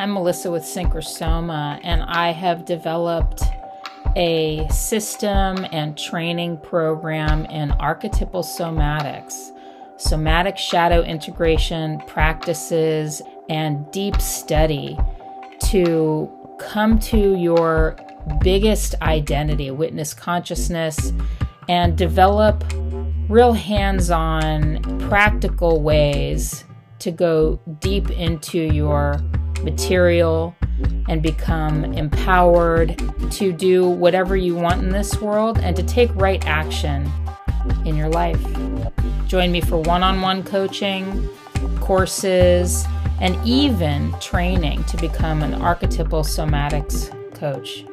I'm Melissa with Synchrosoma, and I have developed a system and training program in archetypal somatics, somatic shadow integration practices, and deep study to come to your biggest identity, witness consciousness, and develop real hands on, practical ways to go deep into your material and become empowered to do whatever you want in this world and to take right action in your life. Join me for one on one coaching, courses, and even training to become an archetypal somatics coach.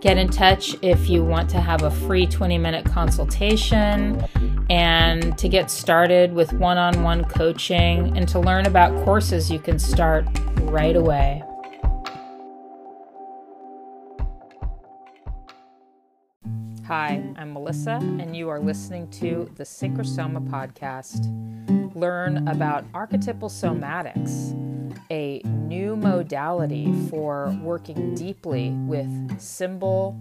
Get in touch if you want to have a free 20 minute consultation and to get started with one on one coaching and to learn about courses you can start right away. Hi, I'm Melissa, and you are listening to the Synchrosoma podcast. Learn about archetypal somatics, a new modality for working deeply with symbol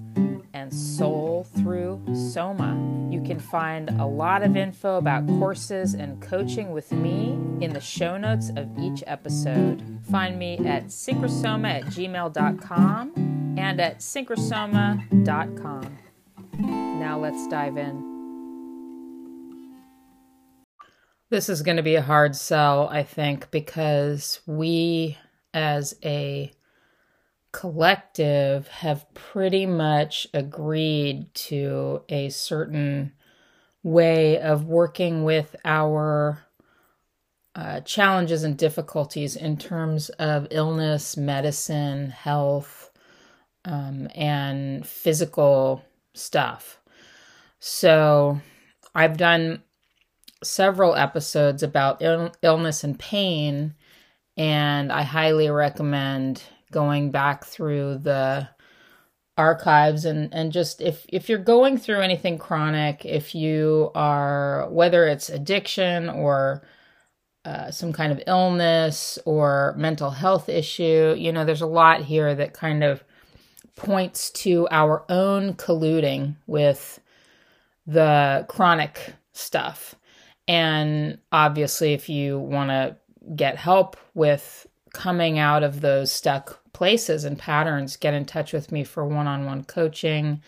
and soul through Soma. You can find a lot of info about courses and coaching with me in the show notes of each episode. Find me at synchrosoma at gmail.com and at synchrosoma.com. Now let's dive in. This is going to be a hard sell, I think, because we as a collective have pretty much agreed to a certain way of working with our uh, challenges and difficulties in terms of illness, medicine, health, um, and physical stuff. So I've done several episodes about Ill- illness and pain, and I highly recommend going back through the archives and and just if if you're going through anything chronic if you are whether it's addiction or uh, some kind of illness or mental health issue you know there's a lot here that kind of points to our own colluding with the chronic stuff. And obviously if you want to get help with coming out of those stuck places and patterns, get in touch with me for one on one coaching.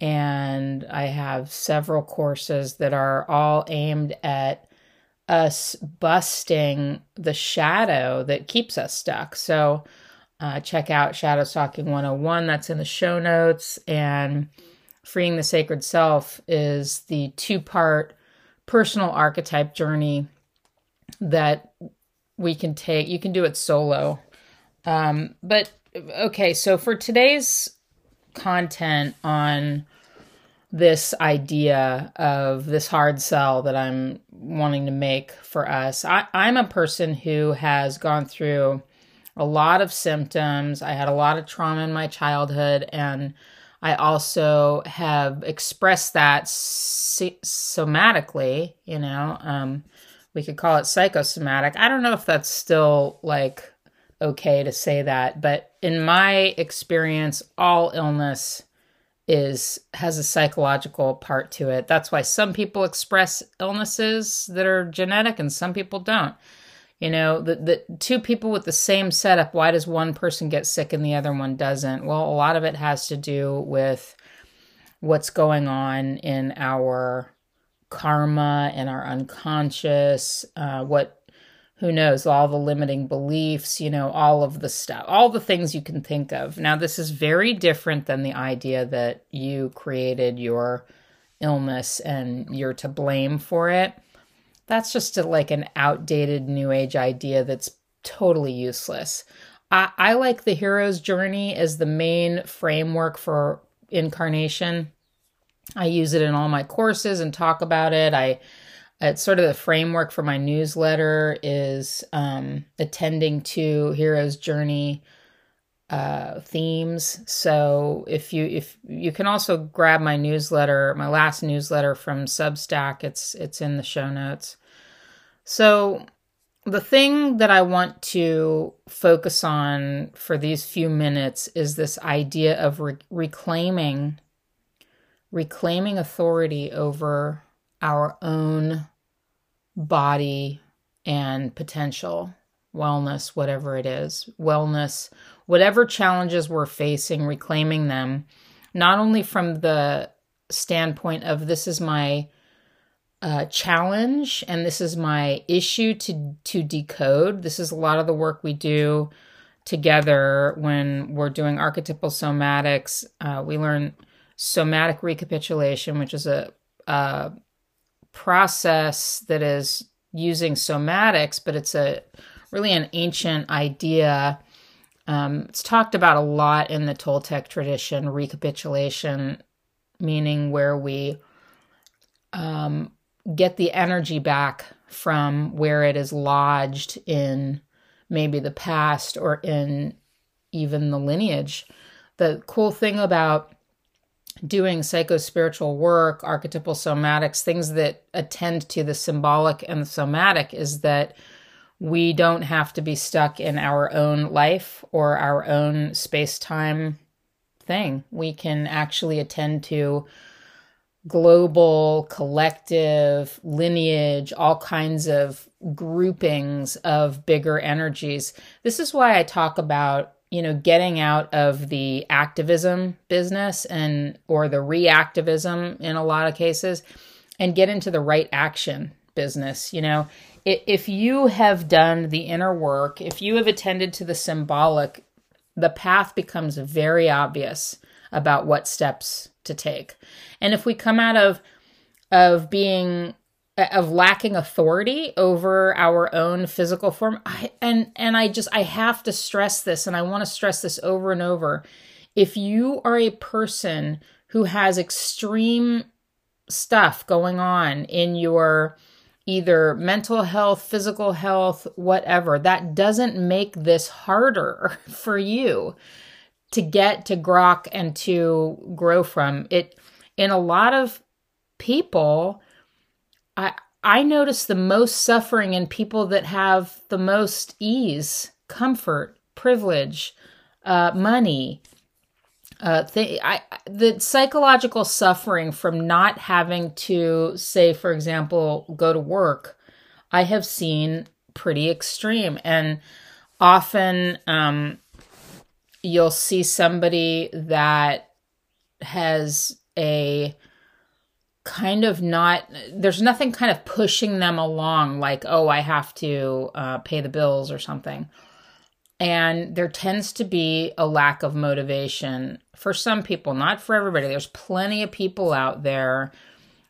And I have several courses that are all aimed at us busting the shadow that keeps us stuck. So uh, check out Shadow Stalking 101, that's in the show notes. And Freeing the Sacred Self is the two part personal archetype journey that we can take. You can do it solo. Um, but okay, so for today's content on this idea of this hard sell that I'm wanting to make for us, I, I'm a person who has gone through a lot of symptoms. I had a lot of trauma in my childhood, and I also have expressed that somatically, you know. Um, we could call it psychosomatic. I don't know if that's still like okay to say that, but in my experience, all illness is has a psychological part to it. That's why some people express illnesses that are genetic and some people don't. You know, the, the two people with the same setup, why does one person get sick and the other one doesn't? Well, a lot of it has to do with what's going on in our karma and our unconscious, uh, what who knows, all the limiting beliefs, you know, all of the stuff, all the things you can think of. Now, this is very different than the idea that you created your illness and you're to blame for it. That's just a, like an outdated new age idea that's totally useless. I, I like the hero's journey as the main framework for incarnation. I use it in all my courses and talk about it. I it's sort of the framework for my newsletter is um, attending to hero's journey uh, themes. So if you if you can also grab my newsletter, my last newsletter from Substack, it's it's in the show notes. So the thing that I want to focus on for these few minutes is this idea of re- reclaiming reclaiming authority over our own body and potential wellness whatever it is wellness whatever challenges we're facing reclaiming them not only from the standpoint of this is my uh, challenge and this is my issue to to decode. This is a lot of the work we do together when we're doing archetypal somatics. Uh, we learn somatic recapitulation, which is a, a process that is using somatics, but it's a really an ancient idea. Um, it's talked about a lot in the Toltec tradition. Recapitulation, meaning where we um, get the energy back from where it is lodged in maybe the past or in even the lineage. The cool thing about doing psycho-spiritual work, archetypal somatics, things that attend to the symbolic and the somatic is that we don't have to be stuck in our own life or our own space-time thing. We can actually attend to global, collective, lineage, all kinds of groupings of bigger energies. This is why I talk about, you know, getting out of the activism business and or the reactivism in a lot of cases and get into the right action business, you know. If you have done the inner work, if you have attended to the symbolic, the path becomes very obvious about what steps to take. And if we come out of of being of lacking authority over our own physical form. I, and and I just I have to stress this and I want to stress this over and over. If you are a person who has extreme stuff going on in your either mental health, physical health, whatever, that doesn't make this harder for you to get to grok and to grow from. It in a lot of people i i notice the most suffering in people that have the most ease comfort privilege uh, money uh, th- I, the psychological suffering from not having to say for example go to work i have seen pretty extreme. And often um, you'll see somebody that has a kind of not there's nothing kind of pushing them along like oh i have to uh, pay the bills or something. And there tends to be a lack of motivation for some people not for everybody. There's plenty of people out there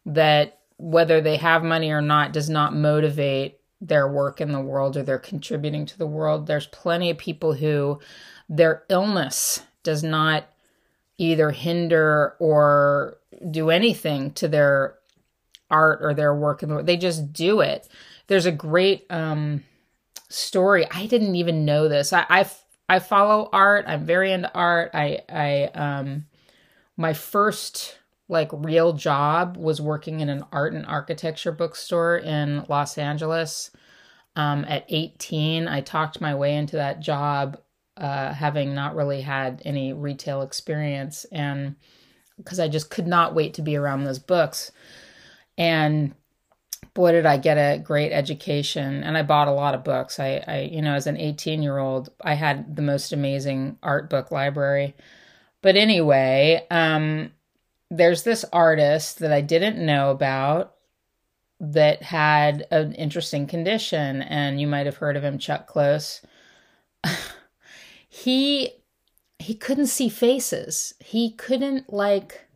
that whether they have money or not does not motivate their work in the world or they're contributing to the world. There's plenty of people who their illness does not either hinder or do anything to their art or their work in the world. They just do it. There's a great um, story. I didn't even know this. I, I, I follow art. I'm very into art. I I um my first like real job was working in an art and architecture bookstore in Los Angeles. Um, at 18, I talked my way into that job uh, having not really had any retail experience and because I just could not wait to be around those books. And boy, did I get a great education. And I bought a lot of books. I, I you know, as an 18 year old, I had the most amazing art book library. But anyway, um, there's this artist that I didn't know about that had an interesting condition. And you might have heard of him, Chuck Close. he he couldn't see faces. He couldn't like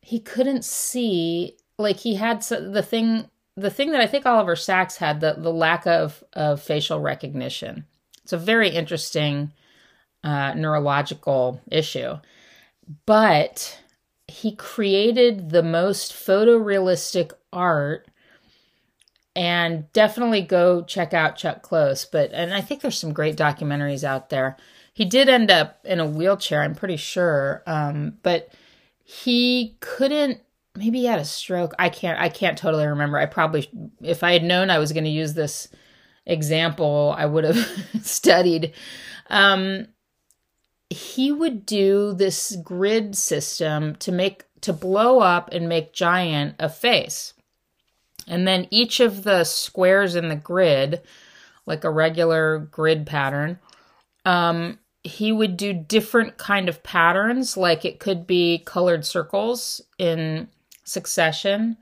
he couldn't see like he had the thing the thing that I think Oliver Sacks had the the lack of of facial recognition. It's a very interesting uh, neurological issue, but he created the most photorealistic art and definitely go check out Chuck Close. But and I think there's some great documentaries out there. He did end up in a wheelchair, I'm pretty sure. Um, but he couldn't. Maybe he had a stroke. I can't. I can't totally remember. I probably, if I had known I was going to use this example I would have studied. Um, he would do this grid system to make to blow up and make giant a face. And then each of the squares in the grid, like a regular grid pattern, um, he would do different kind of patterns like it could be colored circles in succession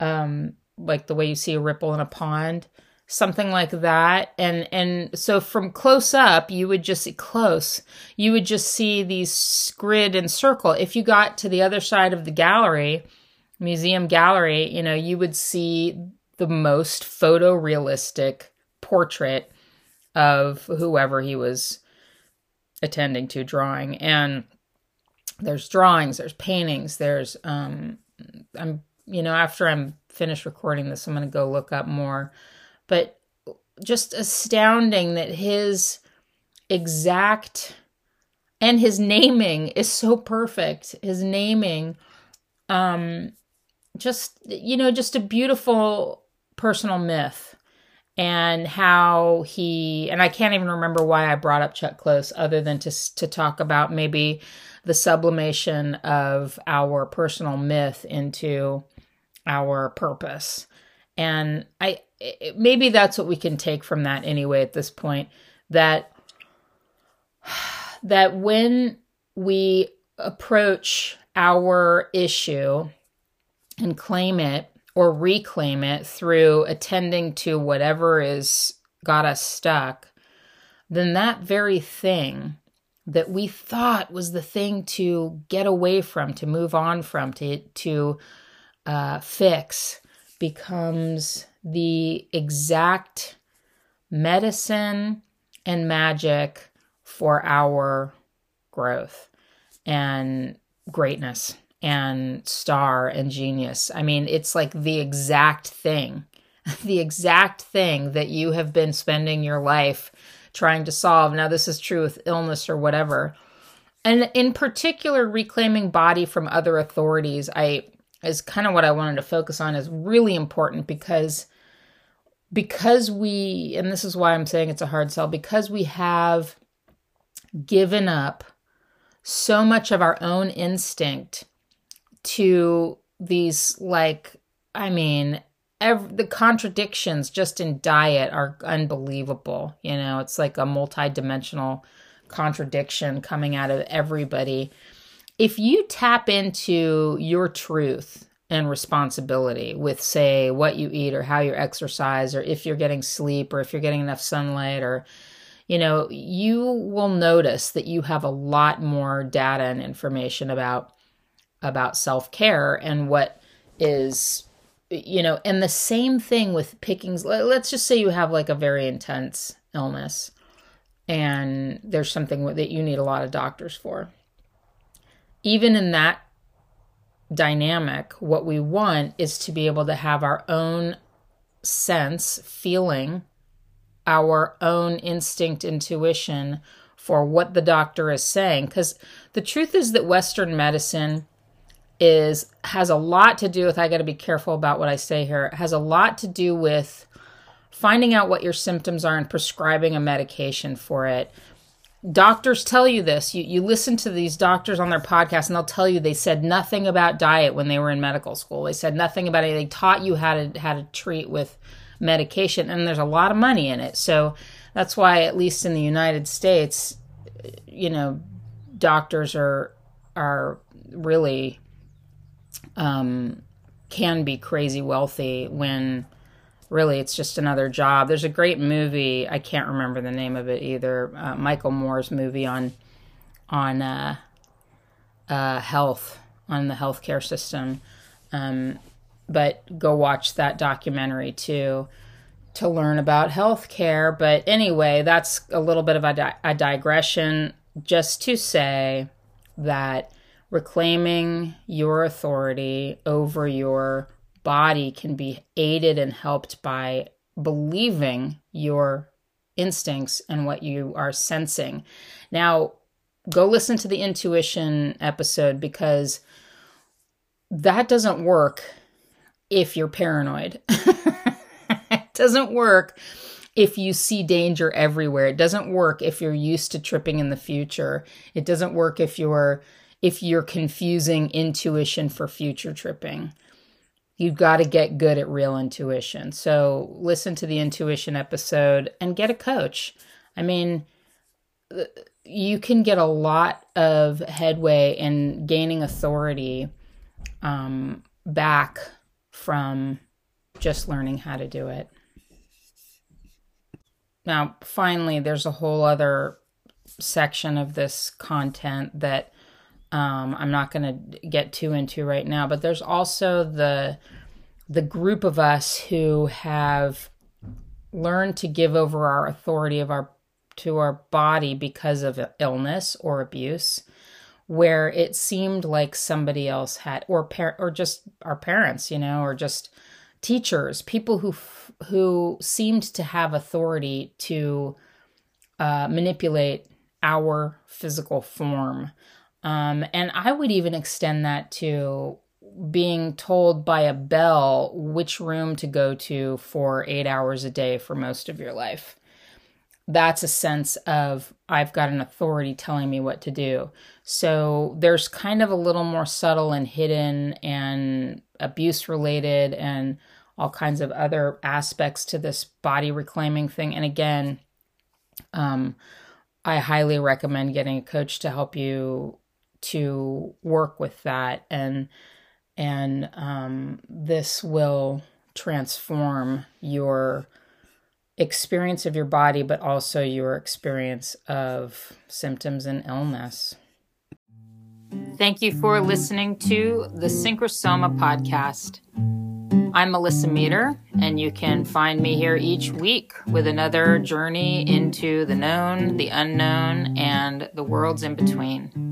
um, like the way you see a ripple in a pond something like that. And and so from close up you would just see close you would just see these grid and circle. If you got to the other side of the gallery museum gallery you know you would see the most photorealistic portrait of whoever he was attending to drawing. And there's drawings there's paintings there's um i'm you know after i'm finished recording this i'm going to go look up more. But just astounding that his exact and his naming is so perfect. His naming um just you know just a beautiful personal myth and how he and I can't even remember why I brought up Chuck Close other than to to talk about maybe the sublimation of our personal myth into our purpose. And I it, maybe that's what we can take from that anyway at this point that that when we approach our issue and claim it or reclaim it through attending to whatever is got us stuck, then that very thing that we thought was the thing to get away from, to move on from, to to uh, fix, becomes the exact medicine and magic for our growth and greatness and star and genius. I mean, it's like the exact thing, the exact thing that you have been spending your life trying to solve. Now, this is true with illness or whatever. And in particular, reclaiming body from other authorities, I is kind of what I wanted to focus on is really important because because we and this is why I'm saying it's a hard sell because we have given up so much of our own instinct to these like I mean every, the contradictions just in diet are unbelievable. You know, it's like a multi-dimensional contradiction coming out of everybody. If you tap into your truth and responsibility with say what you eat or how you exercise or if you're getting sleep or if you're getting enough sunlight or you know, you will notice that you have a lot more data and information about about self care and what is, you know, and the same thing with pickings. Let's just say you have like a very intense illness and there's something that you need a lot of doctors for. Even in that dynamic, what we want is to be able to have our own sense, feeling, our own instinct, intuition for what the doctor is saying. Because the truth is that Western medicine is has a lot to do with I got to be careful about what I say here. It has a lot to do with finding out what your symptoms are and prescribing a medication for it. Doctors tell you this. You you listen to these doctors on their podcast and they'll tell you they said nothing about diet when they were in medical school. They said nothing about it. They taught you how to how to treat with medication and there's a lot of money in it. So that's why at least in the United States, you know, doctors are are really um, can be crazy wealthy when really it's just another job. There's a great movie I can't remember the name of it either. Uh, Michael Moore's movie on on uh, uh, health on the healthcare system. Um, but go watch that documentary too to learn about healthcare. But anyway, that's a little bit of a, di- a digression just to say that reclaiming your authority over your body can be aided and helped by believing your instincts and what you are sensing. Now, go listen to the intuition episode because that doesn't work if you're paranoid. it doesn't work if you see danger everywhere. It doesn't work if you're used to tripping in the future. It doesn't work if you're if you're confusing intuition for future tripping. You've got to get good at real intuition. So listen to the intuition episode and get a coach. I mean, you can get a lot of headway in gaining authority um, back from just learning how to do it. Now, finally, there's a whole other section of this content that um, I'm not going to get too into right now, but there's also the the group of us who have learned to give over our authority of our to our body because of illness or abuse where it seemed like somebody else had or par- or just our parents you know or just teachers people who who seemed to have authority to uh, manipulate our physical form um, and i would even extend that to being told by a bell which room to go to for eight hours a day for most of your life that's a sense of I've got an authority telling me what to do. So there's kind of a little more subtle and hidden and abuse related and all kinds of other aspects to this body reclaiming thing. And again, um, I highly recommend getting a coach to help you to work with that and and um, this will transform your experience of your body, but also your experience of symptoms and illness. Thank you for listening to the Synchrosoma podcast. I'm Melissa Meader, and you can find me here each week with another journey into the known, the unknown, and the worlds in between.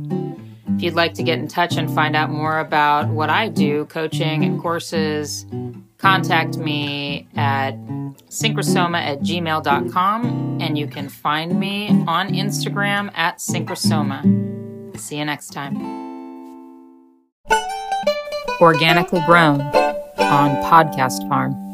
If you'd like to get in touch and find out more about what I do, coaching and courses, contact me at synchrosoma at gmail.com and you can find me on Instagram at synchrosoma. See you next time. Organically grown on Podcast Farm.